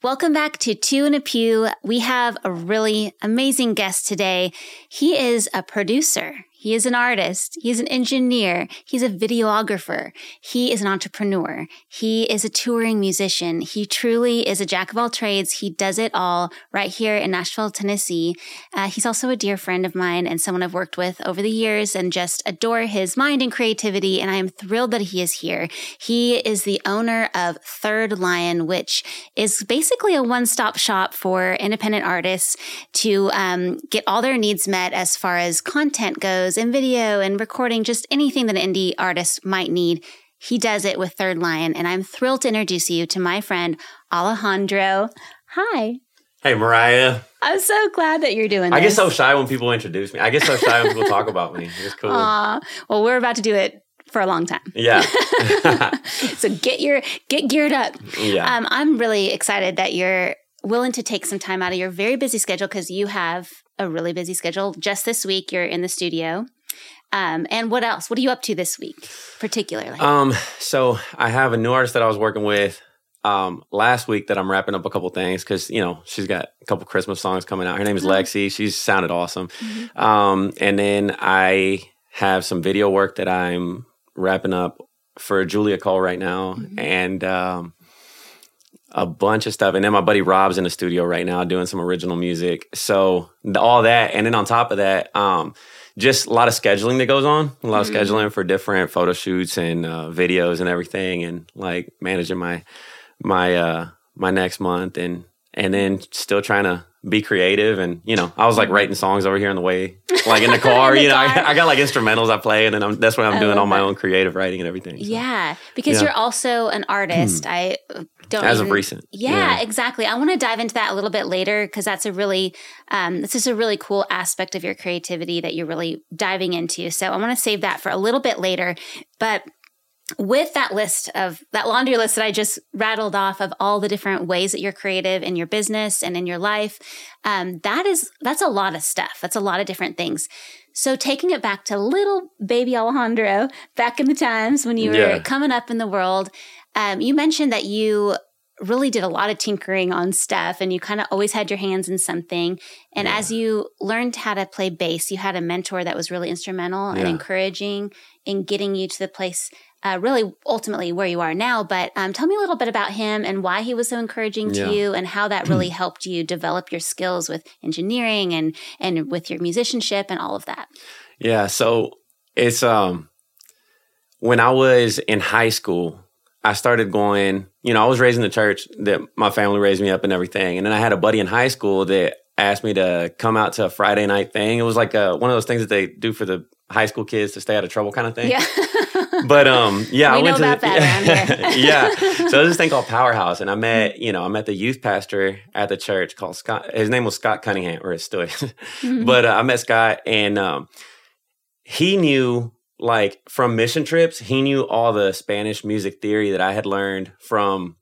Welcome back to Two in a Pew. We have a really amazing guest today. He is a producer. He is an artist. He's an engineer. He's a videographer. He is an entrepreneur. He is a touring musician. He truly is a jack of all trades. He does it all right here in Nashville, Tennessee. Uh, he's also a dear friend of mine and someone I've worked with over the years and just adore his mind and creativity. And I am thrilled that he is here. He is the owner of Third Lion, which is basically a one stop shop for independent artists to um, get all their needs met as far as content goes photos and video and recording, just anything that an indie artist might need. He does it with Third Lion. And I'm thrilled to introduce you to my friend, Alejandro. Hi. Hey, Moriah. I'm so glad that you're doing this. I get so shy when people introduce me. I get so shy when people talk about me. It's cool. Aww. Well, we're about to do it for a long time. Yeah. so get your get geared up. Yeah. Um, I'm really excited that you're willing to take some time out of your very busy schedule because you have a really busy schedule. Just this week, you're in the studio. Um, and what else? What are you up to this week, particularly? Um, so I have a new artist that I was working with um last week that I'm wrapping up a couple things because you know she's got a couple Christmas songs coming out. Her name is oh. Lexi. She's sounded awesome. Mm-hmm. Um, and then I have some video work that I'm wrapping up for Julia Cole right now, mm-hmm. and um, a bunch of stuff. And then my buddy Rob's in the studio right now doing some original music. So all that, and then on top of that, um, just a lot of scheduling that goes on, a lot mm-hmm. of scheduling for different photo shoots and uh, videos and everything, and like managing my my uh, my next month, and and then still trying to be creative and you know i was like mm-hmm. writing songs over here on the way like in the car the you know I, I, got like instrumentals i play and then I'm, that's what i'm doing all my own creative writing and everything so. yeah because yeah. you're also an artist hmm. i don't as even, of recent yeah, yeah. exactly i want to dive into that a little bit later because that's a really um, this is a really cool aspect of your creativity that you're really diving into so i want to save that for a little bit later but with that list of that laundry list that I just rattled off of all the different ways that you're creative in your business and in your life, um, that is that's a lot of stuff. That's a lot of different things. So taking it back to little baby Alejandro back in the times when you were yeah. coming up in the world, um, you mentioned that you really did a lot of tinkering on stuff and you kind of always had your hands in something. And yeah. as you learned how to play bass, you had a mentor that was really instrumental yeah. and encouraging in getting you to the place uh, really ultimately where you are now. But um, tell me a little bit about him and why he was so encouraging to yeah. you, and how that really helped you develop your skills with engineering and and with your musicianship and all of that. Yeah, so it's um when I was in high school, I started going. You know, I was raised in the church that my family raised me up and everything, and then I had a buddy in high school that asked me to come out to a Friday night thing. It was like a, one of those things that they do for the high school kids to stay out of trouble kind of thing. Yeah. but um, yeah, we I went to the, yeah. So there's this thing called Powerhouse, and I met you know I met the youth pastor at the church called Scott. His name was Scott Cunningham, or it's still mm-hmm. But uh, I met Scott, and um, he knew like from mission trips, he knew all the Spanish music theory that I had learned from.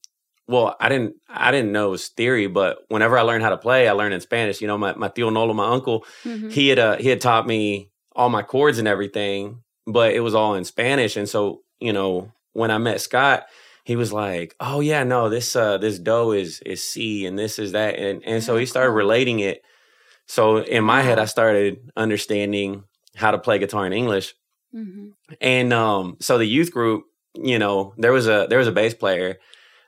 Well, I didn't I didn't know it was theory, but whenever I learned how to play, I learned in Spanish. You know, my, my tío Nolo, my uncle, mm-hmm. he had uh, he had taught me all my chords and everything but it was all in Spanish. And so, you know, when I met Scott, he was like, "Oh yeah, no, this uh this do is is C and this is that." And and so he started relating it. So in my head I started understanding how to play guitar in English. Mm-hmm. And um so the youth group, you know, there was a there was a bass player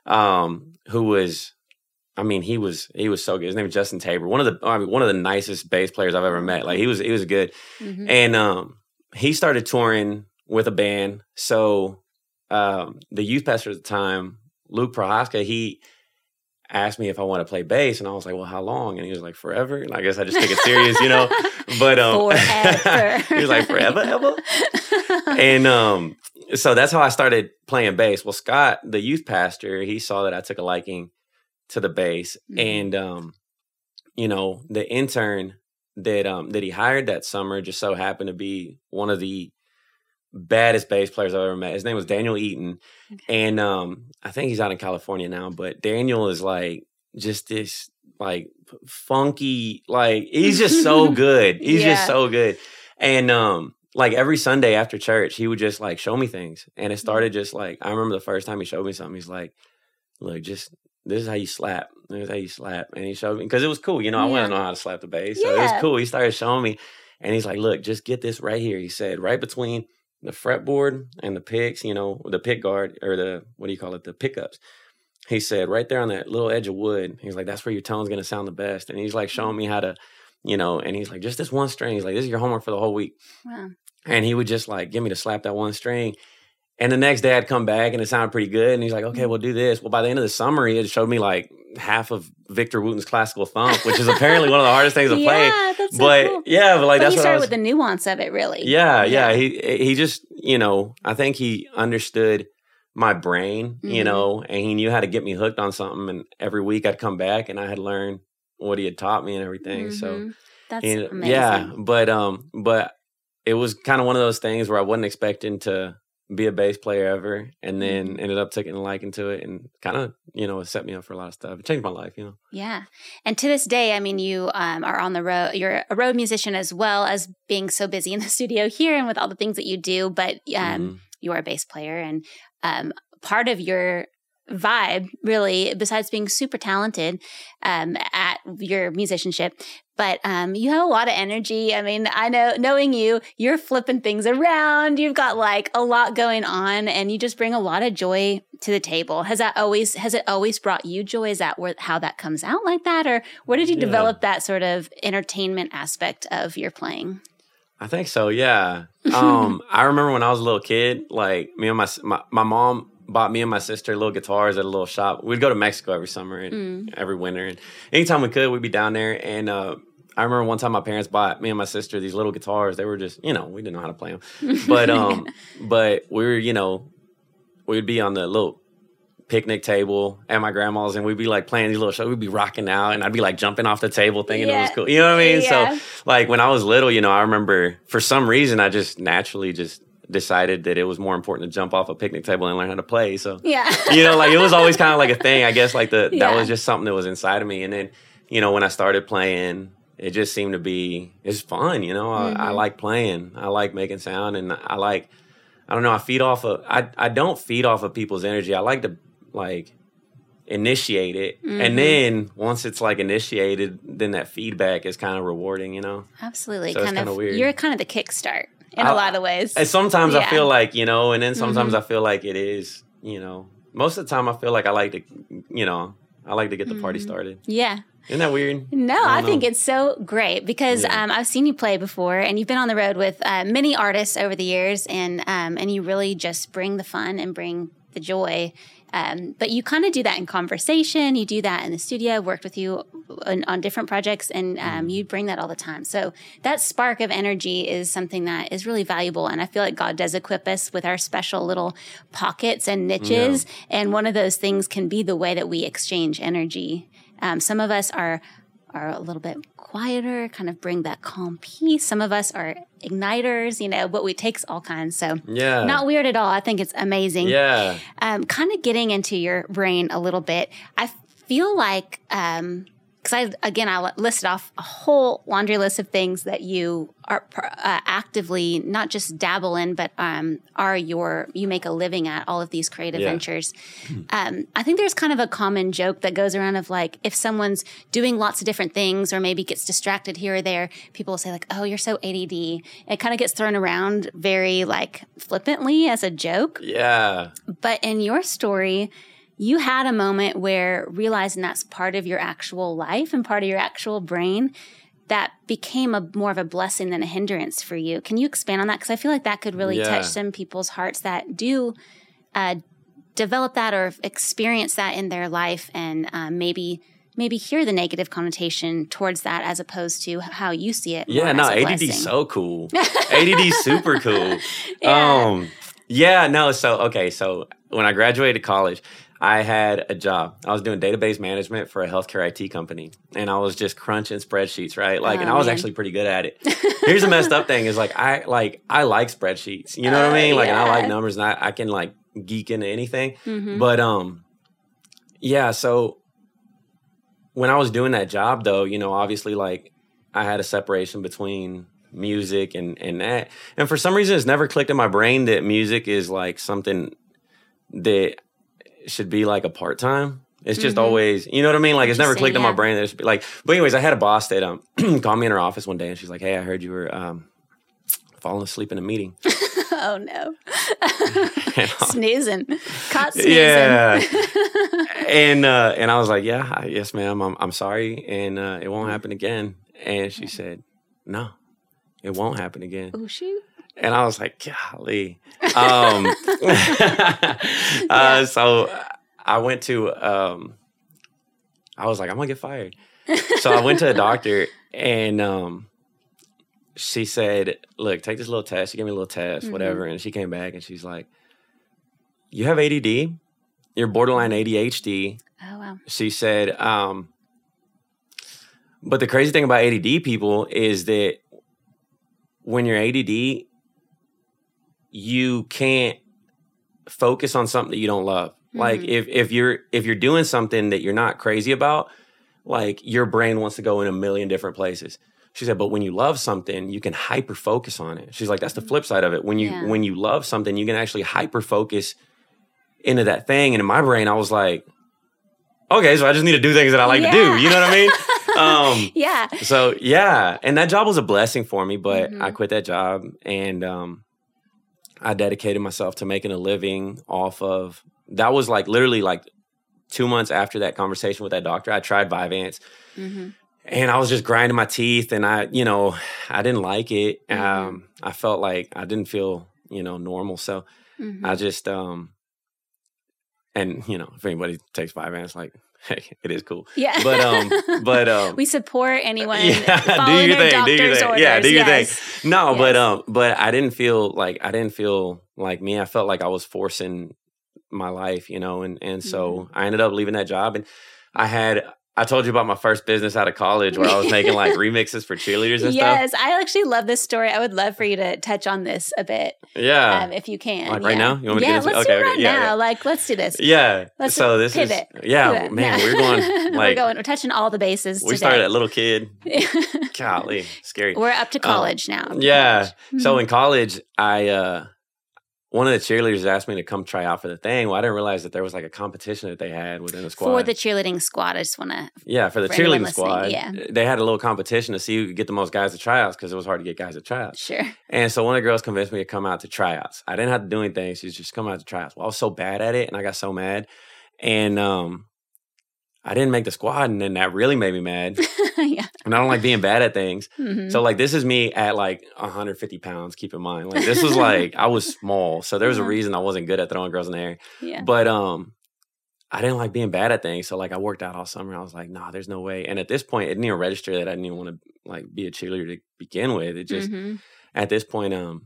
um who was I mean, he was he was so good. His name was Justin Tabor, one of the I mean, one of the nicest bass players I've ever met. Like he was he was good, mm-hmm. and um, he started touring with a band. So um, the youth pastor at the time, Luke Prohaska, he asked me if I want to play bass, and I was like, "Well, how long?" And he was like, "Forever." And I guess I just take it serious, you know. But um, he was like, "Forever, ever." and um, so that's how I started playing bass. Well, Scott, the youth pastor, he saw that I took a liking to the bass, mm-hmm. and um, you know, the intern that um that he hired that summer just so happened to be one of the baddest bass players I've ever met. His name was Daniel Eaton. Okay. And um I think he's out in California now, but Daniel is like just this like funky like he's just so good. He's yeah. just so good. And um like every Sunday after church, he would just like show me things. And it mm. started just like I remember the first time he showed me something, he's like, look, just this is how you slap. This is how you slap, and he showed me because it was cool. You know, I Yeah. want to know how to slap the bass, so it was cool. He started showing me, and he's like, "Look, just get this right here." He said, "Right between the fretboard and the picks, you know, the pick guard or the what do you call it, the pickups." He said, "Right there on that little edge of wood." He's like, "That's where your tone's gonna sound the best." And he's like showing mm. me how to, you know, and he's like, "Just this one string." He's like, "This is your homework for the whole week." Wow. And he would just like give me to slap that one string. And the next day I'd come back and it sounded pretty good. And he's like, okay, we'll do this. Well, by the end of the summer, he had showed me like half of Victor Wooten's classical thump, which is apparently one of the hardest things to play. Yeah, that's so but cool. yeah, but like but that's he what I started was. with the nuance of it, really. yeah, yeah, Yeah. He he just, you know, I think he understood my brain, you Mhm. know, and he knew how to get me hooked on something. And every week I'd come back and I had learned what he had taught me and everything. So Mhm. that's and- amazing. Yeah, but um, but it was kind of one of those things where I wasn't expecting to be a bass player ever, and then Mhm. ended up taking a liking to it, and kind of you know it set me up for a lot of stuff. It changed my life, you know. Yeah. And to this day, I mean, you um, are on the road. You're a road musician as well as being so busy in the studio here and with all the things that you do. But um, Mhm. you are a bass player, and um, part of your vibe, really, besides being super talented um, at your musicianship, but um, you have a lot of energy. I mean, I know, knowing you, you're flipping things around. You've got like a lot going on, and you just bring a lot of joy to the table. Has that always has it always brought you joy? Is that where how that comes out like that, or where did you Yeah. develop that sort of entertainment aspect of your playing? I think so. Yeah. Um, I remember when I was a little kid, like me and my my, my mom bought me and my sister little guitars at a little shop. We'd go to Mexico every summer and Mm. every winter, and anytime we could, we'd be down there. And uh, I remember one time my parents bought me and my sister these little guitars. They were just, you know, we didn't know how to play them, but um, but we were, you know, we'd be on the little picnic table at my grandma's and we'd be like playing these little shows. We'd be rocking out and I'd be like jumping off the table thinking it was cool. You know what I mean? Yeah. So like when I was little, you know, I remember for some reason I just naturally just decided that it was more important to jump off a picnic table and learn how to play. So yeah, you know, like it was always kind of like a thing. I guess like the Yeah. that was just something that was inside of me. And then, you know, when I started playing, it just seemed to be it's fun. You know, I, I Mhm. like playing. I like making sound, and I like. I don't know. I feed off of. I I don't feed off of people's energy. I like to like initiate it, Mhm. and then once it's like initiated, then that feedback is kind of rewarding. You know. absolutely. So it's kind kinda of weird. you're kind of the kickstart in I- a lot of ways. And sometimes I feel like you know, and then sometimes Mhm. I feel like it is. You know, most of the time I feel like I like to. You know, I like to get the party Mhm. started. yeah. Isn't that weird? No, I I, think it's so great because Yeah. um, I've seen you play before, and you've been on the road with uh, many artists over the years, and um, and you really just bring the fun and bring the joy. Um, but you kind of do that in conversation. You do that in the studio. I've worked with you on, on different projects, and um, Mm-hmm. you bring that all the time. So that spark of energy is something that is really valuable, and I feel like God does equip us with our special little pockets and niches. And one of those things can be the way that we exchange energy. Um, some of us are are a little bit quieter, kind of bring that calm peace. Some of us are igniters, you know, but we takes all kinds. So Yeah. not weird at all. I think it's amazing. Yeah. Um, kind of getting into your brain a little bit. I feel like um, because I again I listed off a whole laundry list of things that you are uh, actively not just dabble in, but um, are your you make a living at all of these creative Yeah. ventures. Um, I think there's kind of a common joke that goes around of like if someone's doing lots of different things or maybe gets distracted here or there, people will say like, "Oh, you're so ADD." It kind of gets thrown around very like flippantly as a joke. Yeah. But in your story, you had a moment where realizing that's part of your actual life and part of your actual brain that became a more of a blessing than a hindrance for you. Can you expand on that? Because I feel like that could really Yeah. touch some people's hearts that do uh, develop that or experience that in their life, and um, maybe maybe hear the negative connotation towards that as opposed to how you see it. Yeah, no, as a ADD's blessing. so cool. ADD's super cool. Yeah. Um, yeah, no, so okay, so when I graduated college, I had a job. I was doing database management for a healthcare IT company, and I was just crunching spreadsheets, right? Like, and Oh, I was man. actually pretty good at it. Here's the messed up thing: is like I like I like spreadsheets. You know what Oh, I mean? Like, and I like numbers, and I, I can like geek into anything. Mhm. But um, yeah. So when I was doing that job, though, you know, obviously, like I had a separation between music and and that, and for some reason, it's never clicked in my brain that music is like something that should be like a part time. It's just Mhm. always, you know what I mean? Like it's never clicked in my yeah. brain. There's like, but anyways, I had a boss that um called me in her office one day and she's like, "Hey, I heard you were um falling asleep in a meeting." oh no. Snoozing. Caught snoozing. Yeah. and uh, and I was like, "Yeah, yes, ma'am. I'm I'm sorry, and uh, it won't happen again." And she said, "No, it won't happen again." oh shoot. And I was like, "Golly." Um, uh, so I went to. Um, I was like, "I'm gonna get fired." So I went to a doctor, and um, she said, "Look, take this little test." She gave me a little test, Mhm. whatever, and she came back and she's like, "You have ADD. You're borderline ADHD." Oh wow. she said um but the crazy thing about ADD people is that when you're ADD you can't focus on something that you don't love. Like Mhm. if if you're if you're doing something that you're not crazy about like your brain wants to go in a million different places. She said but when you love something you can hyper focus on it. She's like that's the flip side of it. When you Yeah. when you love something you can actually hyper focus into that thing. And in my brain i was like okay so i just need to do things that i like to do. You know what i mean? Um yeah. so yeah. And that job was a blessing for me but Mhm. i quit that job and um i dedicated myself to making a living off of that was like literally like two months after that conversation with that doctor i tried Vyvanse hmm and I was just grinding my teeth, and I, you know, I didn't like it. Mhm. Um, I felt like I didn't feel, you know, normal. So hmm I just, um, and you know, if anybody takes minutes, like, hey, it is cool. yeah. But um, but um, we support anyone Yeah, do your their thing, do your thing. orders. Yeah, do your thing. yes. no, but um, but I didn't feel like I didn't feel like me. I felt like I was forcing my life, you know, and and so Mm-hmm. I ended up leaving that job, and I had. I told you about my first business out of college where I was making like remixes for cheerleaders and stuff. Yes, I actually love this story. I would love for you to touch on this a bit, Yeah. um, if you can. Like right yeah. now? You want me to yeah, get into- let's okay, do it okay, right yeah, now. yeah. Like, let's do this. yeah. Let's so this pivot. is yeah, man, we're going we're going. We're touching all the bases. we today. started at little kid. Golly, scary. we're up to college now. Um, yeah. So Mhm. in college, I uh one of the cheerleaders asked me to come try out for the thing. Well, I didn't realize that there was like a competition that they had within the squad. for the cheerleading squad, I just want to. yeah, for the for cheerleading squad, yeah. they had a little competition to see who could get the most guys to tryouts because it was hard to get guys to tryouts. Sure. And so one of the girls convinced me to come out to tryouts. I didn't have to do anything. She's just come out to tryouts. Well, I was so bad at it and I got so mad. And um I didn't make the squad and then that really made me mad. And I don't like being bad at things. Mhm. So like this is me at like 150 pounds, keep in mind. Like this was like I was small. So there was a Uh-huh. reason I wasn't good at throwing girls in the air. yeah. But um I didn't like being bad at things. So like I worked out all summer. I was like, nah, there's no way. And at this point, it didn't even register that I didn't even want to like be a cheerleader to begin with. It just Mhm. at this point, um,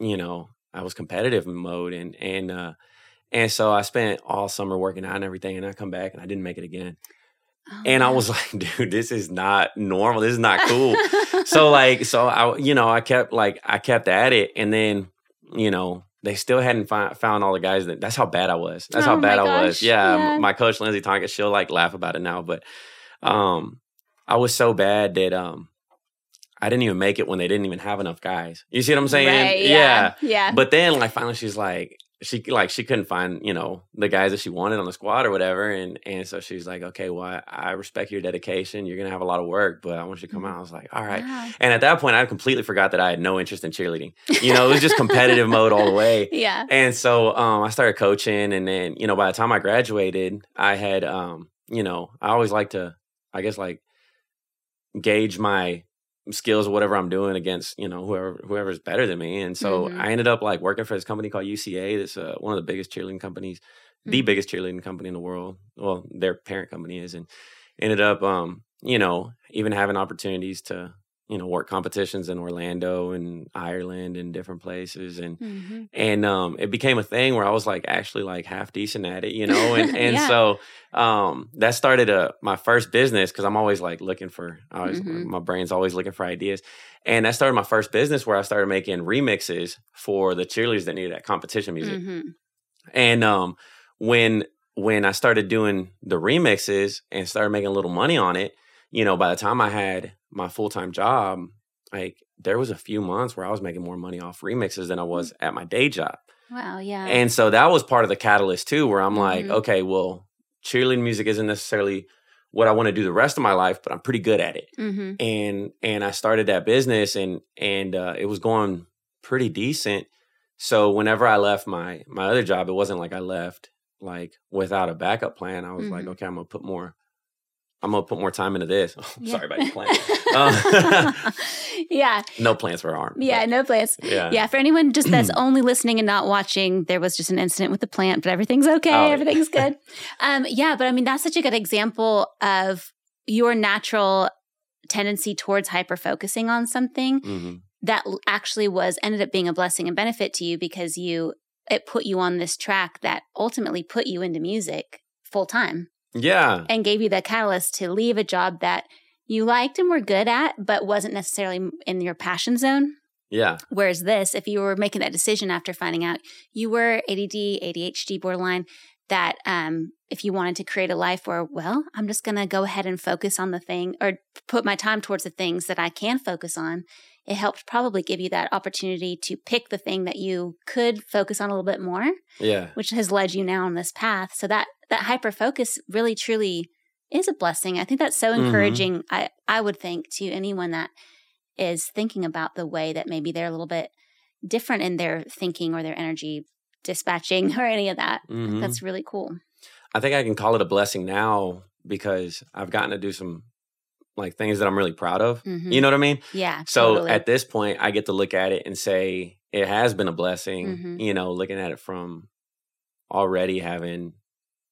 you know, I was competitive in mode and and uh and so I spent all summer working out and everything, and I come back and I didn't make it again. Oh, And I was like, dude, this is not normal. This is not cool. so like, so I, you know, I kept like, I kept at it, and then, you know, they still hadn't fi- found all the guys that. That's how bad I was. That's how Oh my bad I gosh, was. Yeah, yeah. my coach Lindsay Tonka, she'll like laugh about it now, but um, I was so bad that um, I didn't even make it when they didn't even have enough guys. You see what I'm saying? Right, yeah. Yeah. But then, like, finally, she's like, she like she couldn't find you know the guys that she wanted on the squad or whatever, and and so she's like, okay, well, I, I respect your dedication. You're gonna have a lot of work, but I want you to come Mhm. out. I was like, all right. Wow. And at that point, I completely forgot that I had no interest in cheerleading. You know, it was just competitive mode all the way. Yeah. And so um, I started coaching, and then you know, by the time I graduated, I had um, you know, I always like to, I guess, like gauge my skills or whatever I'm doing against you know whoever whoever's better than me. And so Mhm. I ended up like working for this company called UCA. That's uh, one of the biggest cheerleading companies, the Mm. biggest cheerleading company in the world. Well, their parent company is, and ended up um, you know even having opportunities to you know work competitions in Orlando and Ireland and different places and Mhm. and um it became a thing where I was like actually like half decent at it, you know, and and Yeah. so um that started a my first business because I'm always like looking for I always Mhm. my brain's always looking for ideas, and that started my first business where I started making remixes for the cheerleaders that needed that competition music, Mhm. and um when when I started doing the remixes and started making a little money on it, you know, by the time I had my full time job, like there was a few months where I was making more money off remixes than I was at my day job. Wow. Yeah. And so that was part of the catalyst too, where I'm like, Mhm. okay, well, cheerleading music isn't necessarily what I want to do the rest of my life, but I'm pretty good at it. Mm-hmm. And and I started that business and and uh, it was going pretty decent. So whenever I left my my other job, it wasn't like I left like without a backup plan. I was like, Mhm. okay, I'm gonna put more. I'm gonna put more time into this. Yeah. Sorry about your plan. Uh, yeah. no plans for harm. Yeah. but No plans. yeah. Yeah, for anyone just that's only listening and not watching, there was just an incident with the plant, but everything's okay. Oh, yeah. everything's good. Um, yeah, but I mean, that's such a good example of your natural tendency towards hyper focusing on something hmm that actually was ended up being a blessing and benefit to you because you it put you on this track that ultimately put you into music full time Yeah. and gave you the catalyst to leave a job that you liked and were good at but wasn't necessarily in your passion zone Yeah. Whereas this, if you were making that decision after finding out you were ADD, ADHD, borderline, that um, if you wanted to create a life where, well, I'm just going to go ahead and focus on the thing or put my time towards the things that I can focus on, it helped probably give you that opportunity to pick the thing that you could focus on a little bit more, Yeah. which has led you now on this path. So that that hyper focus really truly is a blessing. I think that's so Mhm. encouraging. I I would think to anyone that is thinking about the way that maybe they're a little bit different in their thinking or their energy dispatching or any of that. Mhm. That's really cool. I think I can call it a blessing now because I've gotten to do some like things that I'm really proud of. Mhm. You know what I mean? Yeah. So totally. at this point, I get to look at it and say it has been a blessing. Mhm. You know, looking at it from already having,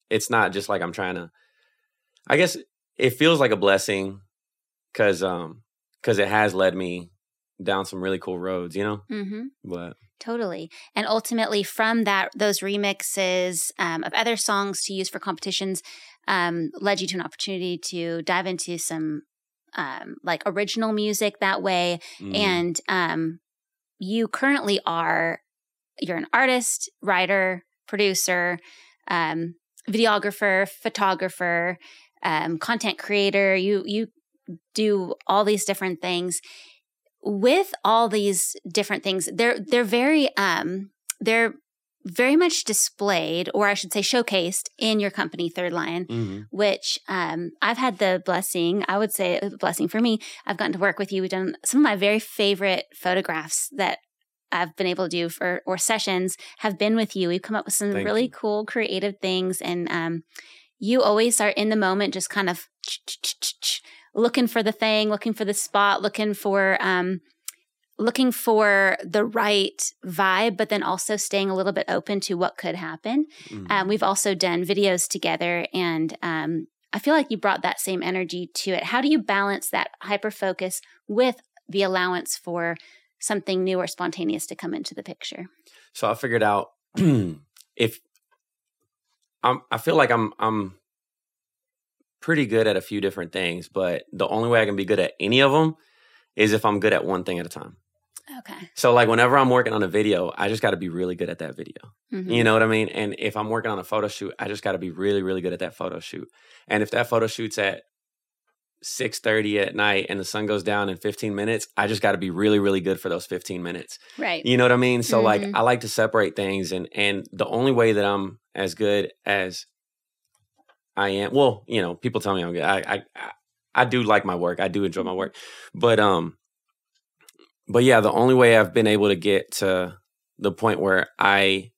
it's not just like I'm trying to. I guess it feels like a blessing because um because it has led me down some really cool roads. You know, hmm but Totally. And ultimately, from that, those remixes um, of other songs to use for competitions um, led you to an opportunity to dive into some um, like original music that way. mm, And um, you currently are you're an artist, writer, producer, um, videographer, photographer, um, content creator. You you do all these different things. With all these different things, they're they're very um, they're very much displayed, or I should say, showcased in your company, Third Lion mhm. which um, I've had the blessing, I would say a blessing for me. I've gotten to work with you. We've done some of my very favorite photographs that I've been able to do for or sessions have been with you. We've come up with some Thank really you. cool creative things and um, you always are in the moment just kind of looking for the thing, looking for the spot, looking for um, looking for the right vibe, but then also staying a little bit open to what could happen. Mhm. Um, we've also done videos together, and um, I feel like you brought that same energy to it. How do you balance that hyper focus with the allowance for something new or spontaneous to come into the picture? So I figured out if I'm, I feel like I'm, I'm pretty good at a few different things, but the only way I can be good at any of them is if I'm good at one thing at a time. Okay. So like whenever I'm working on a video, I just got to be really good at that video. Mhm. You know what I mean? And if I'm working on a photo shoot, I just got to be really, really good at that photo shoot. And if that photo shoot's at six thirty at night and the sun goes down in 15 minutes, I just got to be really, really good for those 15 minutes. Right. You know what I mean? So like Mhm. I like to separate things and and the only way that I'm as good as I am, well, you know, people tell me I'm good. I I I- I do like my work. I do enjoy my work. But um but yeah, the only way I've been able to get to the point where I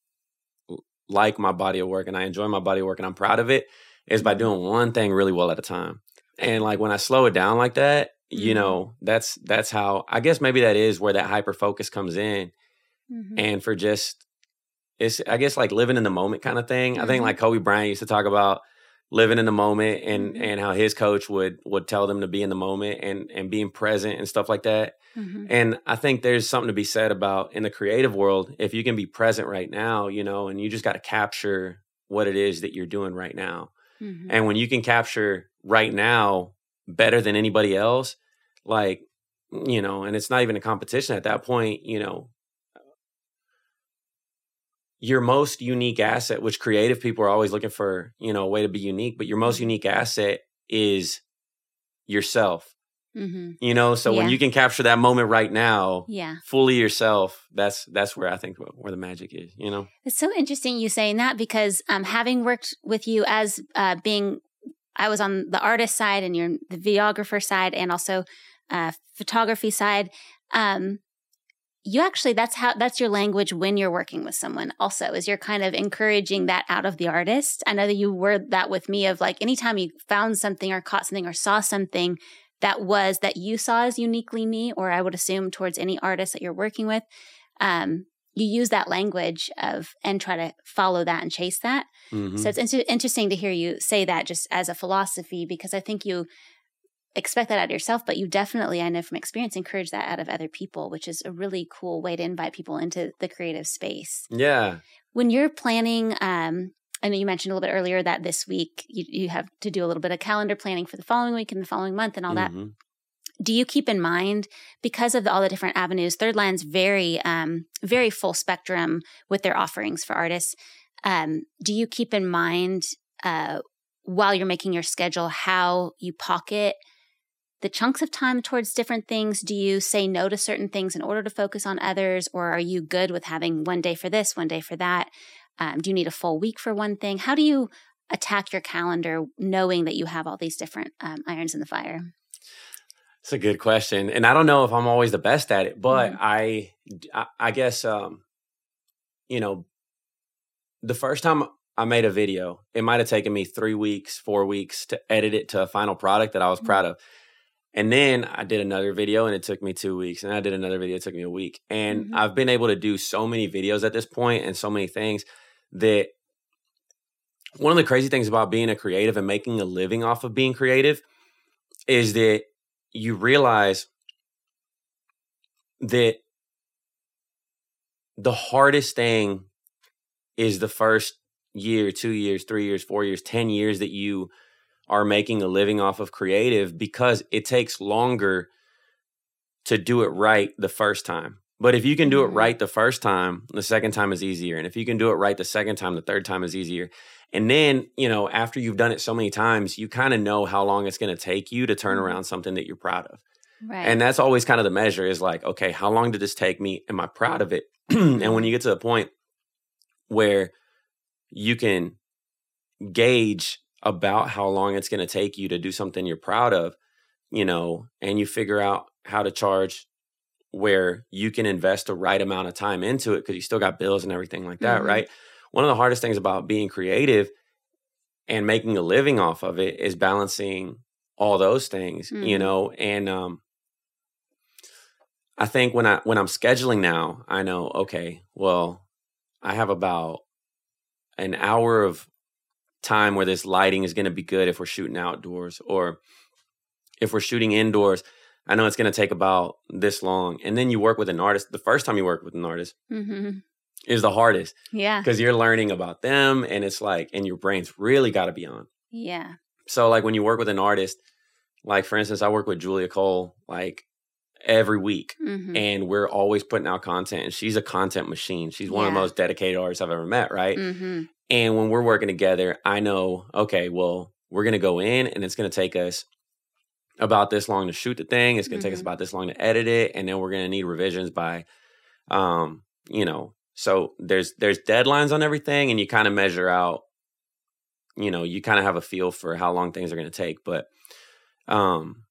like my body of work and I enjoy my body of work and I'm proud of it is by doing one thing really well at a time. And like when I slow it down like that, you Mhm. know, that's that's how I guess maybe that is where that hyper focus comes in Mhm. and for just it's I guess like living in the moment kind of thing. I think Mhm. like Kobe Bryant used to talk about living in the moment and Mhm. and how his coach would would tell them to be in the moment and and being present and stuff like that. Mhm. And I think there's something to be said about in the creative world if you can be present right now, you know, and you just got to capture what it is that you're doing right now. Mhm. And when you can capture right now better than anybody else, like, you know, and it's not even a competition at that point, you know, your most unique asset, which creative people are always looking for, you know, a way to be unique, but your most Mhm. unique asset is yourself. Mm-hmm. You know, so when you can capture that moment right now, Yeah. fully yourself, that's that's where I think where the magic is. You know. It's so interesting you saying that because um, having worked with you as uh, being, I was on the artist side and you're the videographer side and also uh, photography side. Um, you actually that's how that's your language when you're working with someone also is you're kind of encouraging that out of the artist i know that you word that with me of like anytime you found something or caught something or saw something that was that you saw as uniquely me or i would assume towards any artist that you're working with um, you use that language of and try to follow that and chase that Mhm. so it's inter- interesting to hear you say that just as a philosophy because I think you expect that out of yourself, but you definitely, I know from experience, encourage that out of other people, which is a really cool way to invite people into the creative space. yeah. When you're planning, um, I know you mentioned a little bit earlier that this week you, you have to do a little bit of calendar planning for the following week and the following month and all that Mhm. do you keep in mind because of the, all the different avenues Third Lion's very um, very full spectrum with their offerings for artists um, do you keep in mind uh, while you're making your schedule how you pocket the chunks of time towards different things? Do you say no to certain things in order to focus on others or are you good with having one day for this one day for that? Um, do you need a full week for one thing? How do you attack your calendar knowing that you have all these different um, irons in the fire? It's a good question, and I don't know if I'm always the best at it, but Mhm. I, I, I guess, um, you know, the first time I made a video, it might have taken me three weeks, four weeks to edit it to a final product that I was Mhm. proud of, and then I did another video, and it took me two weeks, and I did another video, it took me a week, and Mhm. I've been able to do so many videos at this point, and so many things that. One of the crazy things about being a creative and making a living off of being creative is that you realize that the hardest thing is the first year, two years, three years, four years, 10 years that you are making a living off of creative because it takes longer to do it right the first time. But if you can do it Mhm. right the first time, the second time is easier. And if you can do it right the second time, the third time is easier. And then, you know, after you've done it so many times, you kind of know how long it's going to take you to turn Mhm. around something that you're proud of. right And that's always kind of the measure is like, okay, how long did this take me? Am I proud of it? and when you get to the point where you can gauge about how long it's going to take you to do something you're proud of, you know, and you figure out how to charge where you can invest the right amount of time into it because you still got bills and everything like that, Mhm. right? One of the hardest things about being creative and making a living off of it is balancing all those things, you Mhm. know, and um I think when I when I'm scheduling now, I know okay, well, I have about an hour of time where this lighting is going to be good if we're shooting outdoors or if we're shooting indoors. I know it's going to take about this long. And then you work with an artist. The first time you work with an artist hmm is the hardest Yeah. because you're learning about them and it's like and your brain's really got to be on. Yeah. So like when you work with an artist, like for instance, I work with Julia Cole like every week hmm and we're always putting out content and she's a content machine. She's one of the most dedicated artists I've ever met, right? hmm And when we're working together, I know, okay, well, we're going to go in and it's going to take us about this long to shoot the thing. It's going to take us Mhm. about this long to edit it. And then we're going to need revisions by, um, you know, so there's, there's deadlines on everything and you kind of measure out, you know, you kind of have a feel for how long things are going to take. But, um,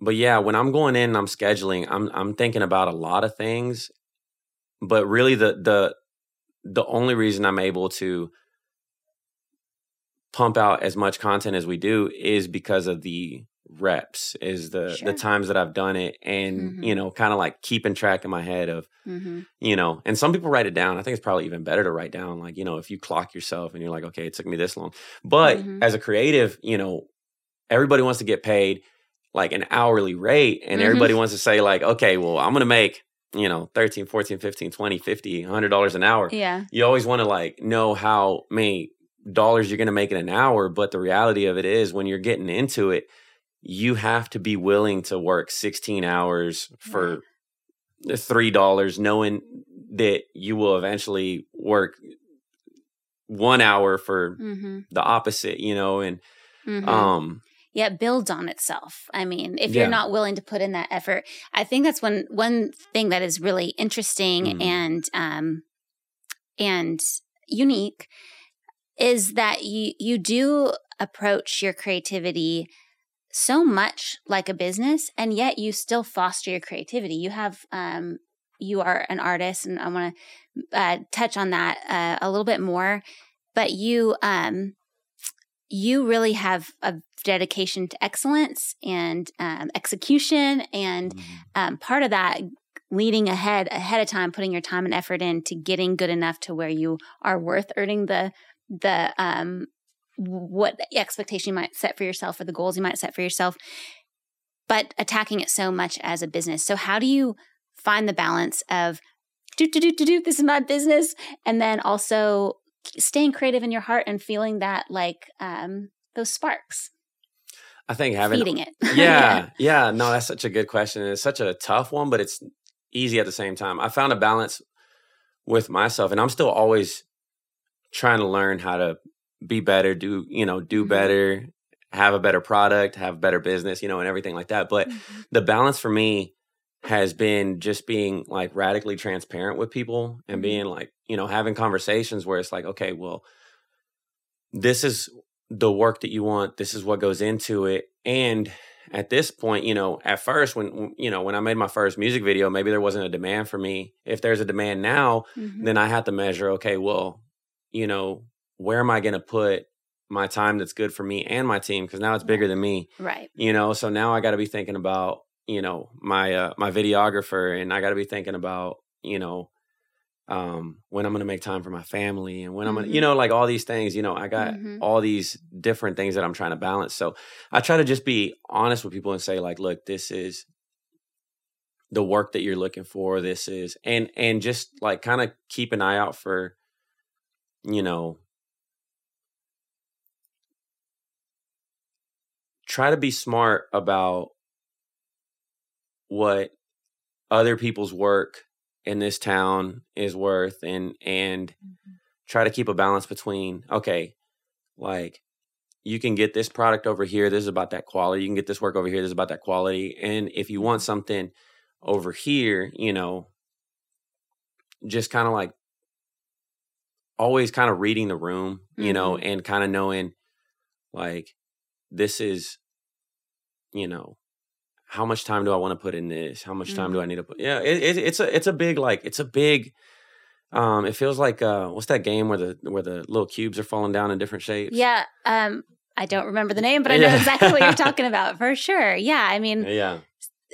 but yeah, when I'm going in and I'm scheduling, I'm, I'm thinking about a lot of things, but really the, the, the only reason I'm able to pump out as much content as we do is because of the reps is the Sure. the times that I've done it and Mhm. you know kind of like keeping track in my head of hmm you know and some people write it down I think it's probably even better to write down like you know if you clock yourself and you're like okay it took me this long but Mhm. as a creative you know everybody wants to get paid like an hourly rate and Mhm. everybody wants to say like okay well I'm going to make you know 13 14 15 20 50 100 dollars an hour. Yeah. you always want to like know how many dollars you're going to make in an hour but the reality of it is when you're getting into it you have to be willing to work 16 hours for three dollars knowing that you will eventually work one hour for hmm the opposite you know and hmm um yet builds on itself. I mean, if Yeah. you're not willing to put in that effort, I think that's one one thing that is really interesting Mhm. and um and unique is that you you do approach your creativity so much like a business and yet you still foster your creativity. You have um you are an artist and I want to uh, touch on that uh, a little bit more, but you um you really have a dedication to excellence and um, execution and Mhm. um, part of that leading ahead ahead of time putting your time and effort into getting good enough to where you are worth earning the the um what expectation you might set for yourself or the goals you might set for yourself but attacking it so much as a business so how do you find the balance of do do do do do this is my business and then also staying creative in your heart and feeling that like um those sparks I think having feeding it yeah, yeah. No, that's such a good question. It's such a tough one, but it's easy at the same time. I found a balance with myself, and I'm still always trying to learn how to be better, do you know, do Mhm. better, have a better product, have better business, you know, and everything like that. But Mhm. the balance for me has been just being like radically transparent with people and Mhm. being like, you know, having conversations where it's like, okay, well, this is the work that you want, this is what goes into it. And at this point, you know, at first when you know, when I made my first music video, maybe there wasn't a demand for me. If there's a demand now, Mhm. then I have to measure, okay, well, you know, where am I going to put my time that's good for me and my team because now it's bigger than me right you know so now i got to be thinking about you know my uh my videographer and i got to be thinking about you know um when i'm going to make time for my family and when i'm going to you Mhm. know like all these things you know i got Mhm. all these different things that i'm trying to balance so i try to just be honest with people and say like look this is the work that you're looking for this is and and just like kind of keep an eye out for you know try to be smart about what other people's work in this town is worth and and try to keep a balance between okay like you can get this product over here this is about that quality you can get this work over here this is about that quality and if you want something over here you know just kind of like always kind of reading the room you know Mhm. and kind of knowing like this is you know how much time do i want to put in this how much time do i need to put yeah it, it, it's a it's a big like it's a big um it feels like uh what's that game where the where the little cubes are falling down in different shapes Yeah. Um, I don't remember the name, but I know Yeah. exactly what you're talking about for sure. Yeah. I mean, yeah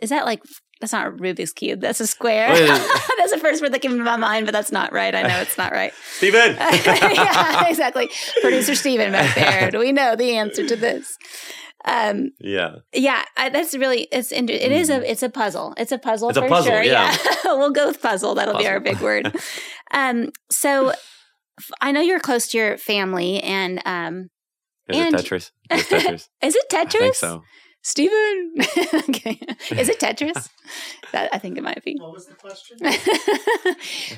is that like that's not a Rubik's cube? That's a square. What is it? that's the first word that came to my mind, but that's not right. I know it's not right. steven yeah, exactly. Producer Steven back there. Do we know the answer to this? Um, yeah yeah, I, that's really it's in- it is a it's a puzzle. It's a puzzle Mm-hmm. It's a for puzzle, sure. yeah. we'll go with puzzle. That'll be our big word. um, so I know you're close to your family, and um, is And- it tetris is it tetris is it Tetris? i think so Steven. okay. Is it Tetris? that I think it might be. What was the question?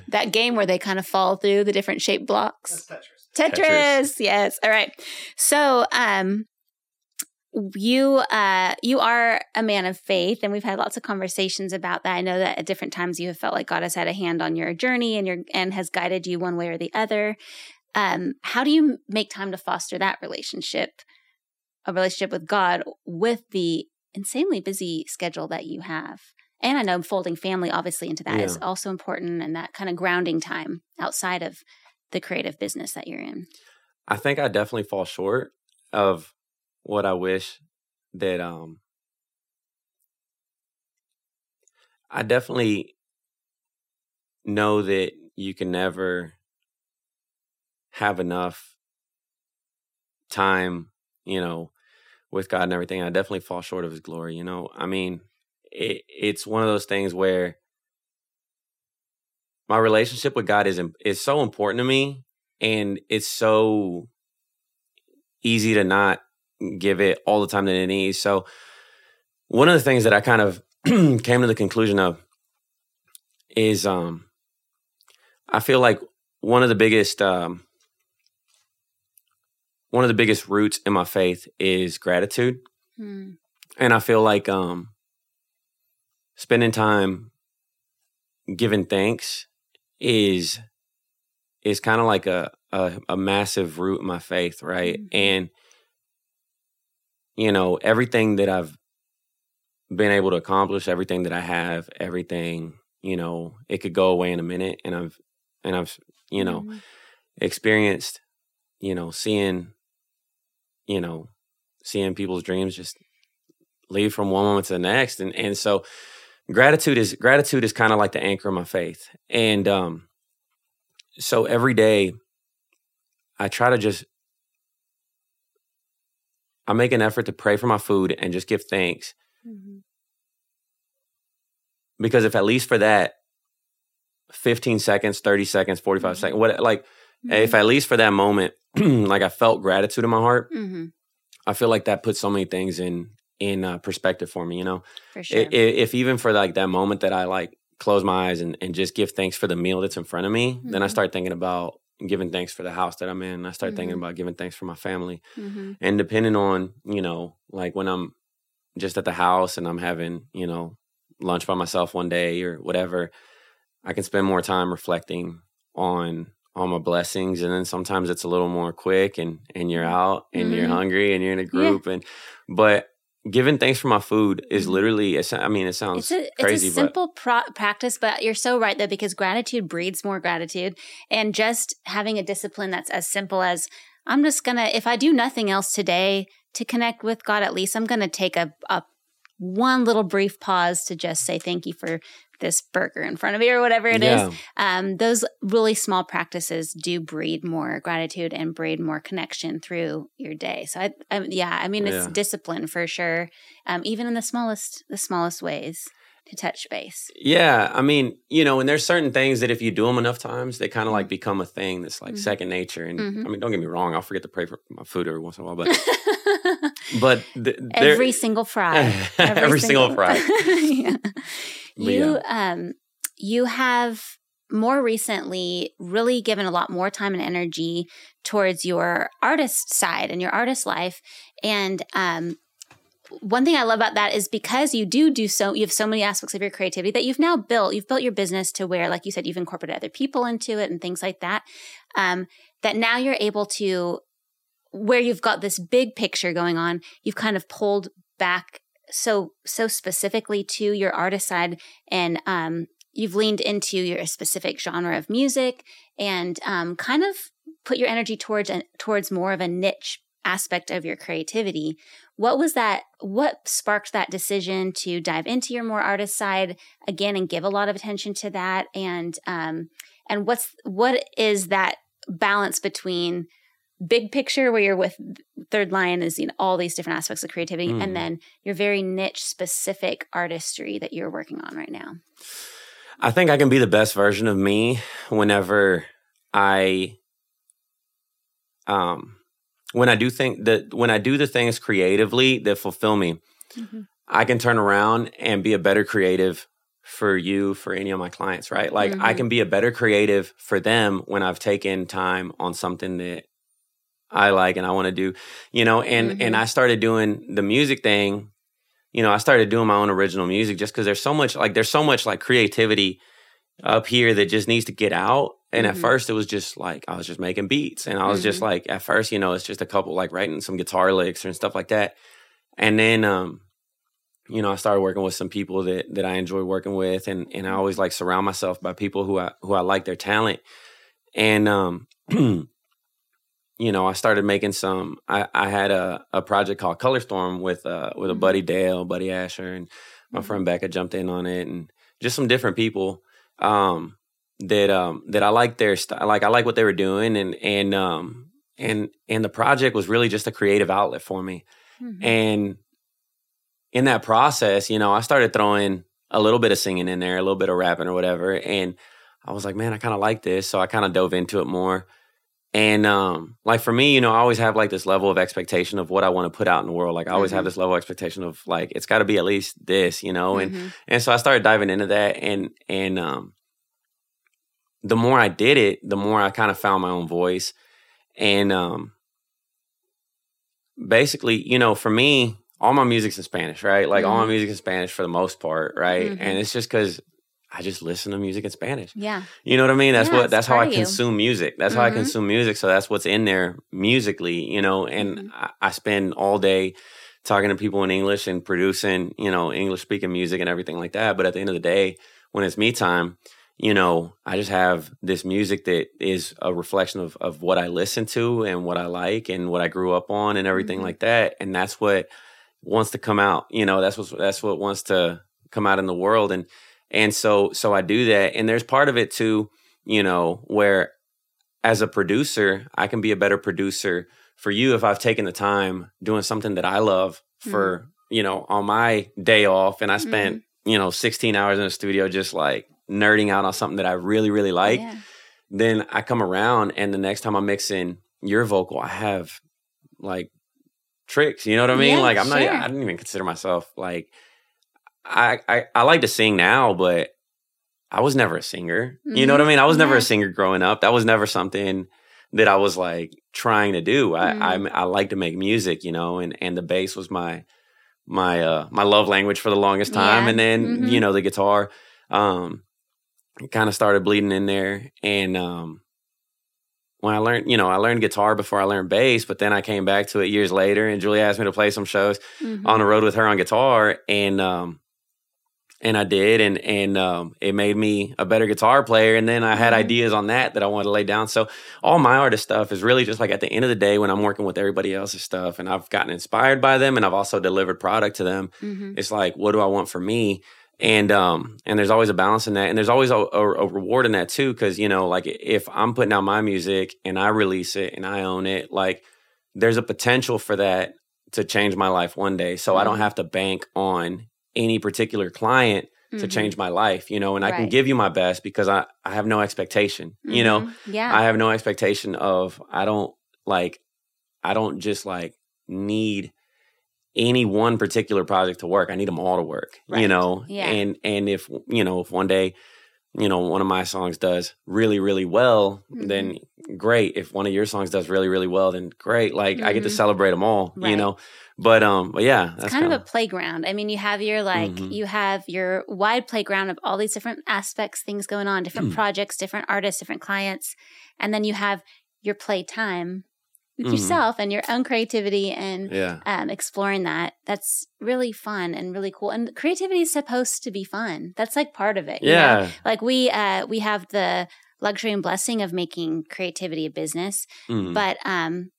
that game where they kind of fall through the different shaped blocks. That's Tetris. Tetris. Tetris. Yes. All right. So, um, you uh you are a man of faith and we've had lots of conversations about that. I know that at different times you have felt like god has had a hand on your journey and your and has guided you one way or the other. Um how do you make time to foster that relationship a relationship with god with the insanely busy schedule that you have? And i know folding family obviously into that is Yeah. also important and that kind of grounding time outside of the creative business that you're in. I think I definitely fall short of what I wish that um I definitely know that you can never have enough time, you know, with God and everything. I definitely fall short of his glory, you know. I mean, it, it's one of those things where my relationship with God is is so important to me and it's so easy to not give it all the time that it needs. So one of the things that I kind of came to the conclusion of is um I feel like one of the biggest um one of the biggest roots in my faith is gratitude. Hmm. And I feel like um spending time giving thanks is is kind of like a, a a massive root in my faith, right? Mhm. And you know, everything that I've been able to accomplish, everything that I have, everything, you know, it could go away in a minute and I've and I've, you know, Mhm. experienced, you know, seeing, you know, seeing people's dreams just leave from one moment to the next. And and so gratitude is gratitude is kind of like the anchor of my faith. And um so every day I try to just I make an effort to pray for my food and just give thanks Mhm. because if at least for that 15 seconds, 30 seconds, 45 Mhm. seconds, what like if at least for that moment like I felt gratitude in my heart, Mhm. I feel like that puts so many things in in uh, perspective for me, you know. for sure. i- if even for like that moment that I like close my eyes and, and just give thanks for the meal that's in front of me, then I Mhm. start thinking about giving thanks for the house that I'm in. I start thinking Mhm. about giving thanks for my family. Mhm. And depending on, you know, like when I'm just at the house and I'm having, you know, lunch by myself one day or whatever, I can spend more time reflecting on all my blessings and then sometimes it's a little more quick and and you're out and you're Mhm. hungry and you're in a group and but giving thanks for my food is Mhm. literally I mean it sounds It's a, crazy it's a but simple pro- practice, but you're so right though, because gratitude breeds more gratitude. And just having a discipline that's as simple as I'm just gonna, if I do nothing else today to connect with God, at least I'm gonna take a, a one little brief pause to just say thank you for this burger in front of me or whatever it is. yeah. Um, those really small practices do breed more gratitude and breed more connection through your day. So, I, I yeah, I mean, it's Yeah. discipline for sure, um, even in the smallest, the smallest ways to touch base. Yeah, I mean, you know, and there's certain things that if you do them enough times, they kind of like become a thing that's like Mhm. second nature. And Mhm. I mean, don't get me wrong, I'll forget to pray for my food every once in a while, but but th- every single fry, every, single, fry. yeah. You um you have more recently really given a lot more time and energy towards your artist side and your artist life and um one thing I love about that is because you do do so, you have so many aspects of your creativity that you've now built. You've built your business to where, like you said, you've incorporated other people into it and things like that. Um, that now you're able to, where you've got this big picture going on, you've kind of pulled back so so specifically to your artist side, and um, you've leaned into your specific genre of music, and um, kind of put your energy towards towards more of a niche aspect of your creativity. What was that? What sparked that decision to dive into your more artist side again and give a lot of attention to that? And um, and what's what is that balance between big picture where you're with Third Lion is you know, all these different aspects of creativity, Mhm. and then your very niche specific artistry that you're working on right now. I think I can be the best version of me whenever I um when I do think that when I do the things creatively that fulfill me, I can turn around and be a better creative for you, for any of my clients, right? Like I Mhm. can be a better creative for them when I've taken time on something that I like and I want to do, you know, and Mhm. and I started doing the music thing, you know, I started doing my own original music just cuz there's so much like there's so much like creativity up here that just needs to get out. And Mhm. at first it was just like I was just making beats and I was just Mhm. like at first, you know, it's just a couple like writing some guitar licks and stuff like that. And then um you know, I started working with some people that that I enjoy working with and and I always like surround myself by people who I who I like their talent. And um you know, I started making some I I had a a project called Color Storm with uh with a Mhm. buddy Dale, buddy Asher and my Mhm. friend Becca jumped in on it and just some different people um that um that I like their style like I like what they were doing and and um and and the project was really just a creative outlet for me. Mhm. And in that process, you know, I started throwing a little bit of singing in there, a little bit of rapping or whatever. And I was like, man, I kind of like this. So I kind of dove into it more. And um, like for me, you know, I always have like this level of expectation of what I want to put out in the world. Like I always have Mhm. this level of expectation of like it's got to be at least this, you know. And Mhm. and so I started diving into that, and and um, the more I did it, the more I kind of found my own voice, and um, basically, you know, for me, all my music's in Spanish, right? Like all my Mhm. music in Spanish for the most part, right? And it's just because I just listen to music in Spanish. Yeah. You know what I mean? That's Yeah, what that's how I part of you. consume music. That's how I Mhm. consume music. So that's what's in there musically, you know, and Mhm. I, I spend all day talking to people in English and producing, you know, English speaking music and everything like that. But at the end of the day, when it's me time, you know, I just have this music that is a reflection of of what I listen to and what I like and what I grew up on and everything Mhm. like that. And that's what wants to come out. You know, that's what that's what wants to come out in the world. And and so so I do that. And there's part of it too, you know, where as a producer, I can be a better producer for you if I've taken the time doing something that I love mm-hmm. for, you know, on my day off and I spent, mm-hmm. you know, 16 hours in the studio just like nerding out on something that I really, really like. yeah. Then I come around and the next time I'm mixing your vocal, I have like tricks. You know what I mean? Yeah, like I'm not. I didn't even consider myself like I, I I like to sing now, but I was never a singer. You know what I Mhm. mean? I was never Yeah. a singer growing up. That was never something that I was like trying to do. I Mhm. I, I like to make music, you know, and and the bass was my my uh my love language for the longest time, Yeah. and then Mhm. you know the guitar um kind of started bleeding in there, and um when I learned, you know, I learned guitar before I learned bass, but then I came back to it years later, and Julie asked me to play some shows Mhm. on the road with her on guitar and um and I did and and um it made me a better guitar player and then I had Mhm. ideas on that that I wanted to lay down so all my artist stuff is really just like at the end of the day when I'm working with everybody else's stuff and I've gotten inspired by them and I've also delivered product to them Mhm. it's like what do I want for me and um and there's always a balance in that and there's always a, a, a reward in that too because you know like if I'm putting out my music and I release it and I own it like there's a potential for that to change my life one day so I don't Mhm. have to bank on any particular client to Mhm. change my life you know and I can give you my best because I I have no expectation you know Mhm. Yeah. I have no expectation of I don't like I don't just like need any one particular project to work. I need them all to work. You know, Yeah. and and if you know if one day you know one of my songs does really really well, Mm-hmm. then great. If one of your songs does really really well, then great. Like I get to Mhm. celebrate them all. You know, but um, but yeah, it's that's kind of kinda- a playground. I mean, you have your like Mhm. you have your wide playground of all these different aspects, things going on, different Mm. projects, different artists, different clients, and then you have your playtime with Mhm. yourself and your own creativity and yeah. um, exploring that. That's really fun and really cool. And creativity is supposed to be fun. That's like part of it. you know? Yeah. Like we uh, we have the luxury and blessing of making creativity a business, Mhm. but um,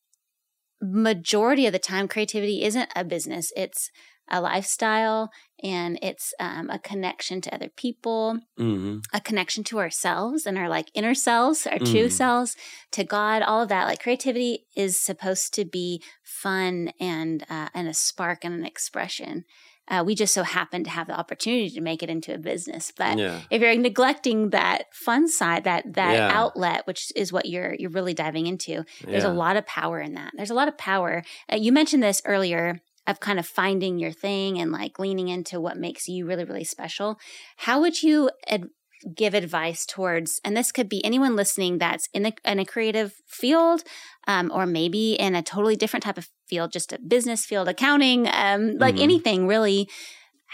majority of the time, creativity isn't a business. It's a lifestyle and it's um, a connection to other people, Mhm. a connection to ourselves and our like inner selves, our true Mhm. selves, to God, all of that. Like creativity is supposed to be fun and uh, and a spark and an expression. Uh, we just so happen to have the opportunity to make it into a business, but yeah. if you're neglecting that fun side, that that Yeah. outlet, which is what you're you're really diving into, there's yeah. a lot of power in that. There's a lot of power. Uh, you mentioned this earlier of kind of finding your thing and like leaning into what makes you really really special. How would you ad- give advice towards? And this could be anyone listening that's in a in a creative field, um, or maybe in a totally different type of field, just a business field, accounting, um, like Mhm. anything really.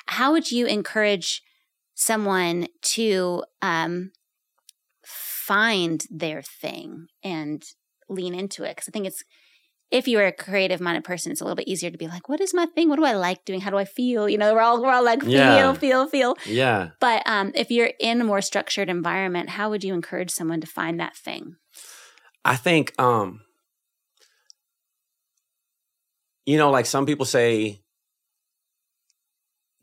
How would you encourage someone to um, find their thing and lean into it because I think it's if you're a creative minded person, it's a little bit easier to be like, what is my thing? What do I like doing? How do I feel? You know, we're all we're all like feel, Yeah. feel, feel. yeah. But um, if you're in a more structured environment, how would you encourage someone to find that thing? I think um you know like some people say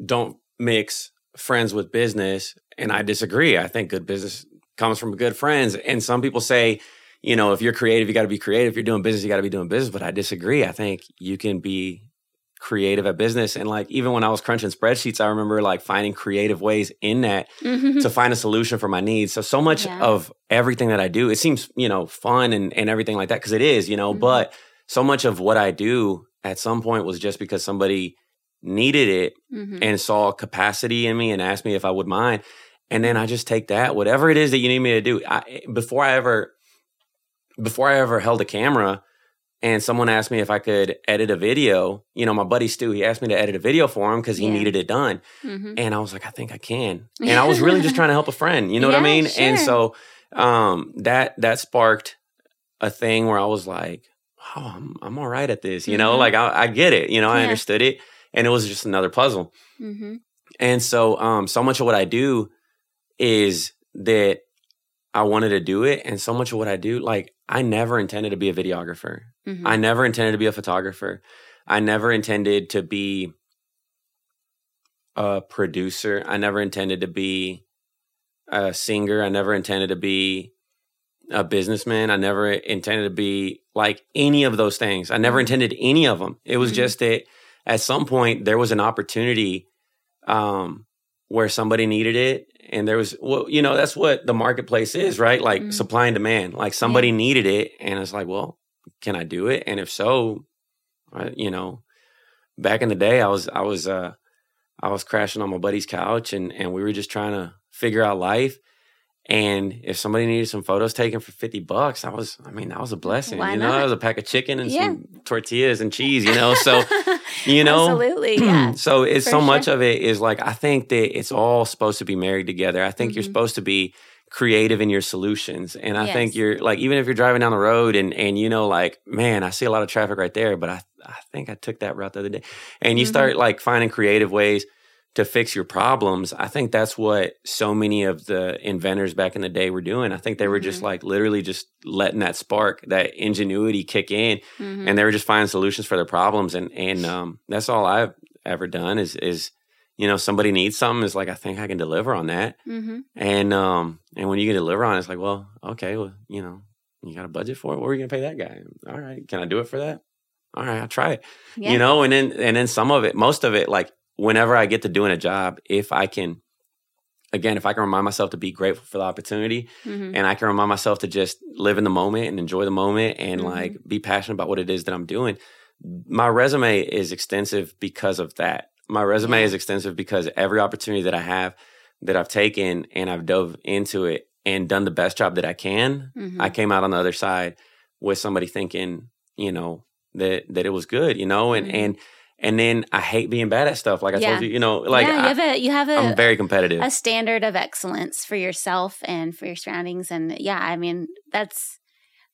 don't mix friends with business and I disagree. I think good business comes from good friends and some people say you know if you're creative you got to be creative if you're doing business you got to be doing business but I disagree. I think you can be creative at business and like even when I was crunching spreadsheets I remember like finding creative ways in that to find a solution for my needs. So so much Yeah. of everything that I do, it seems, you know, fun and, and everything like that, because it is, you know, Mhm. but so much of what I do at some point was just because somebody needed it Mhm. and saw capacity in me and asked me if I would mind. And then I just take that, whatever it is that you need me to do. I, before I ever, before I ever held a camera, and someone asked me if I could edit a video. You know, my buddy Stu, he asked me to edit a video for him because he Yeah. needed it done. Mhm. And I was like, I think I can. And I was really just trying to help a friend. You know what I Yeah, mean? And so um, that that sparked a thing where I was like, oh, I'm, I'm all right at this. You know, Mhm. like I, I get it. You know, I Yeah. understood it. And it was just another puzzle. Mhm. And so, um, so much of what I do is that I wanted to do it, and so much of what I do, like I never intended to be a videographer. Mhm. I never intended to be a photographer. I never intended to be a producer. I never intended to be a singer. I never intended to be a businessman. I never intended to be like any of those things. I never Mhm. intended any of them. It was Mhm. just that at some point there was an opportunity um, where somebody needed it. And there was, well, you know, that's what the marketplace is, right? Like Mhm. supply and demand. Like somebody needed it. And it's like, well, can I do it? And if so, I, you know, back in the day, I was, I was, uh, I was crashing on my buddy's couch and, and we were just trying to figure out life. And if somebody needed some photos taken for 50 bucks, that was, I mean, that was a blessing. Why you know, that was a pack of chicken and Yeah. some tortillas and cheese, you know? So, you know, absolutely, yeah. so it's for so much of it is like I think that it's all supposed to be married together. I think you're Mhm. supposed to be creative in your solutions. And I think you're like even if you're driving down the road and and you know like man, I see a lot of traffic right there, but I I think I took that route the other day. And you Mhm. start like finding creative ways to fix your problems. I think that's what so many of the inventors back in the day were doing. I think they were just Mhm. like literally just letting that spark, that ingenuity kick in Mhm. and they were just finding solutions for their problems and and um, that's all I've ever done is is you know somebody needs something is like I think I can deliver on that Mhm. and um and when you can deliver on it, it's like well okay well you know you got a budget for it what are you gonna pay that guy all right can I do it for that all right I'll try it Yeah. you know and then and then some of it most of it like whenever I get to doing a job if I can again if I can remind myself to be grateful for the opportunity Mhm. and I can remind myself to just live in the moment and enjoy the moment and Mhm. like be passionate about what it is that I'm doing. My resume is extensive because of that. My resume Yeah. is extensive because every opportunity that I have that I've taken and I've dove into it and done the best job that I can, Mhm. I came out on the other side with somebody thinking, you know, that that it was good, you know, and Mhm. and and then I hate being bad at stuff. Like I Yeah. told you, you know, like yeah, you I, have a you have a I'm very competitive. a standard of excellence for yourself and for your surroundings and yeah i mean that's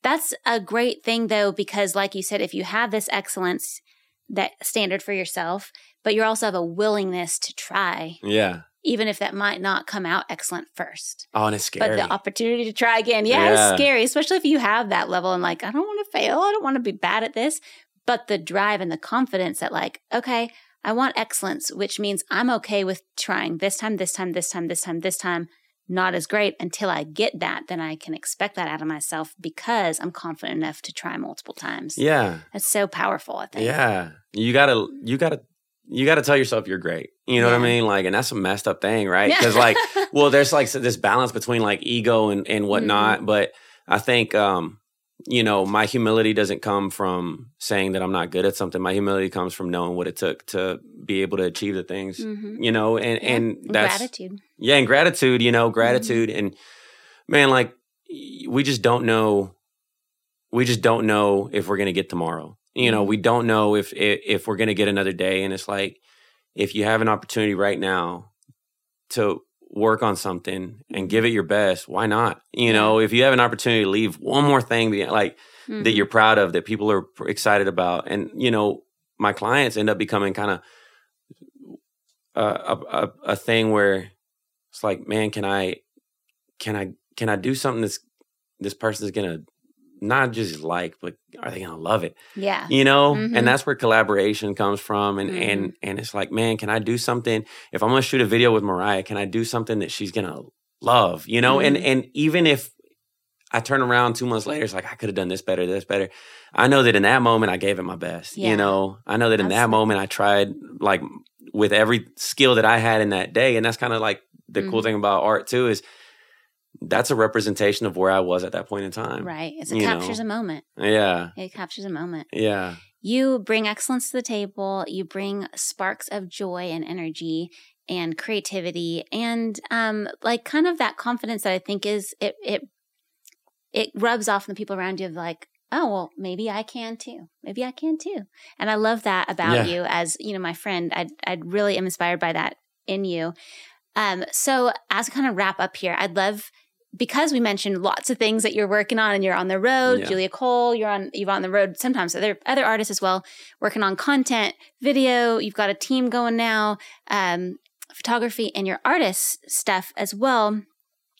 that's a great thing though because like you said if you have this excellence that standard for yourself but you also have a willingness to try yeah. even if that might not come out excellent first Oh, and it's scary. but the opportunity to try again yeah, Yeah. it's scary especially if you have that level and like i don't want to fail i don't want to be bad at this but the drive and the confidence that like okay i want excellence which means i'm okay with trying this time this time this time this time this time not as great until i get that then i can expect that out of myself because i'm confident enough to try multiple times yeah. that's so powerful i think Yeah. You gotta you gotta you gotta tell yourself you're great. You know what I mean? Like and that's a messed up thing, right? Yeah. Because like well, there's like this balance between like ego and, and whatnot. Mm-hmm. But I think um, you know, my humility doesn't come from saying that I'm not good at something. My humility comes from knowing what it took to be able to achieve the things. Mhm. You know, and Yeah. and that's gratitude yeah, and gratitude, you Mm-hmm. know, gratitude and man, like we just don't know we just don't know if we're going to get tomorrow. You know, Mhm. we don't know if, if if we're going to get another day and it's like if you have an opportunity right now to work on something and give it your best, why not? You know, if you have an opportunity to leave one more thing like that Mhm. you're proud of that people are excited about and you know, my clients end up becoming kind of a, a a a thing where it's like, man, can I can I can I do something that's this person's gonna not just like, but are they gonna love it? yeah You know? Mhm. And that's where collaboration comes from. And and Mm-hmm. and it's like, man, can I do something? If I'm gonna shoot a video with Moriah, can I do something that she's gonna love? You know? And Mhm. and even if I turn around two months later, it's like I could have done this better, this better. I know that in that moment I gave it my best. Yeah. You know, I know that in that moment I tried like with every skill that I had in that day. And that's kind of like the cool Mhm. thing about art too is that's a representation of where I was at that point in time. right it's, it you captures know. a moment Yeah. it captures a moment Yeah. You bring excellence to the table. You bring sparks of joy and energy and creativity and um like kind of that confidence that I think is it it it rubs off on the people around you of like oh well maybe i can too maybe i can too and i love that about Yeah. you as you know my friend i i really am inspired by that in you um so as we kind of wrap up here i'd love because we mentioned lots of things that you're working on and you're on the road Yeah. julia cole you're on you're on the road sometimes other other artists as well working on content video you've got a team going now um photography and your artist stuff as well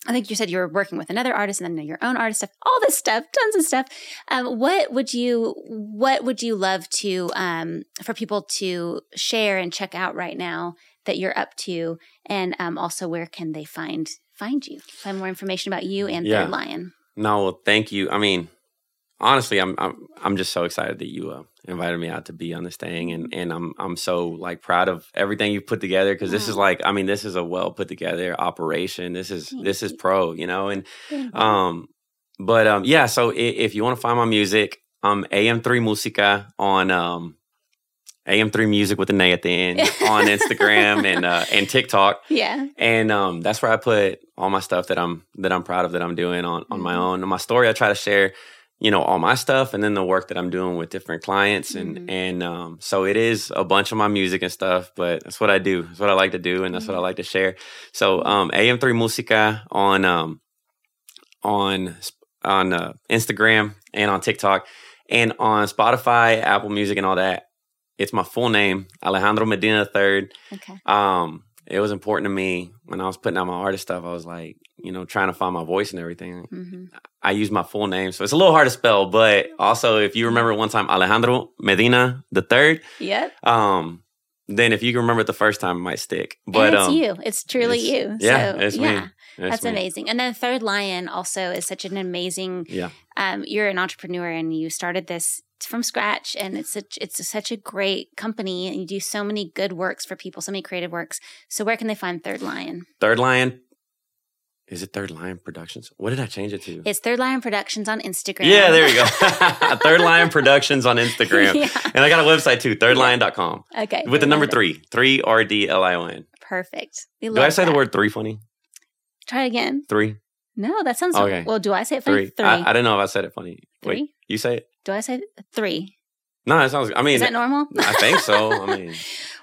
I think you said you were working with another artist and then your own artist stuff, all this stuff, tons of stuff. Um, what would you what would you love to um, for people to share and check out right now that you're up to, and um, also where can they find find you, find more information about you and Yeah. Third Lion? No, well, thank you. I mean, honestly, I'm I'm I'm just so excited that you uh, invited me out to be on this thing, and and I'm I'm so like proud of everything you've put together because this is like I mean this is a well put together operation. This is this is pro, you know, and um, but um, yeah. So i- if you want to find my music, um, AM3 Musica on um. AM3 Music with an A at the end on Instagram and uh, and TikTok yeah, and um, that's where I put all my stuff that I'm that I'm proud of that I'm doing on on my Mhm. own. On my story, I try to share, you know, all my stuff and then the work that I'm doing with different clients and Mhm. and um, so it is a bunch of my music and stuff. But that's what I do. That's what I like to do, and that's what I Mhm. like to share. So um, AM3 Musica on um, on on uh, Instagram and on TikTok and on Spotify, Apple Music, and all that. It's my full name, Alejandro Medina III okay, um it was important to me when I was putting out my artist stuff. I was like, you know, trying to find my voice and everything. hmm I use my full name, so it's a little hard to spell. But also, if you remember one time Alejandro Medina the third, yep. um, then if you can remember it the first time, it might stick. But and it's um, you. It's truly it's- you. yeah, so, it's me. yeah. that's That's me. amazing. And then Third Lion also is such an amazing. Yeah, Um, you're an entrepreneur and you started this from scratch, and it's such it's such a great company, and you do so many good works for people, so many creative works. So where can they find Third Lion? Third Lion. Is it Third Lion Productions? What did I change it to? It's Third Lion Productions on Instagram. yeah, there you go. Third Lion Productions on Instagram. yeah. And I got a website too, thirdlion.com. Okay. With the number three, three R D L I O N. Perfect. We Do I say the word three funny? Try it again. Three, No, that sounds Okay. well. Do I say it funny? three. Three. I, I didn't know if I said it funny. Wait, you say it? Do I say three? No, it sounds. I mean, Is that normal? I think so. I mean,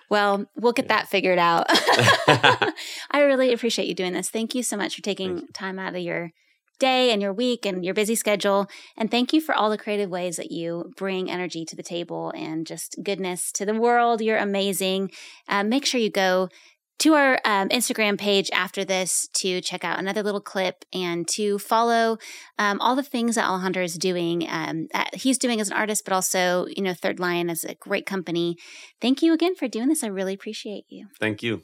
Well, we'll get Yeah. that figured out. I really appreciate you doing this. Thank you so much for taking time out of your day and your week and your busy schedule. And thank you for all the creative ways that you bring energy to the table and just goodness to the world. You're amazing. Uh, make sure you go to our um, Instagram page after this to check out another little clip and to follow um, all the things that Alejandro is doing. Um, he's doing as an artist, but also, you know, Third Lion is a great company. Thank you again for doing this. I really appreciate you. thank you.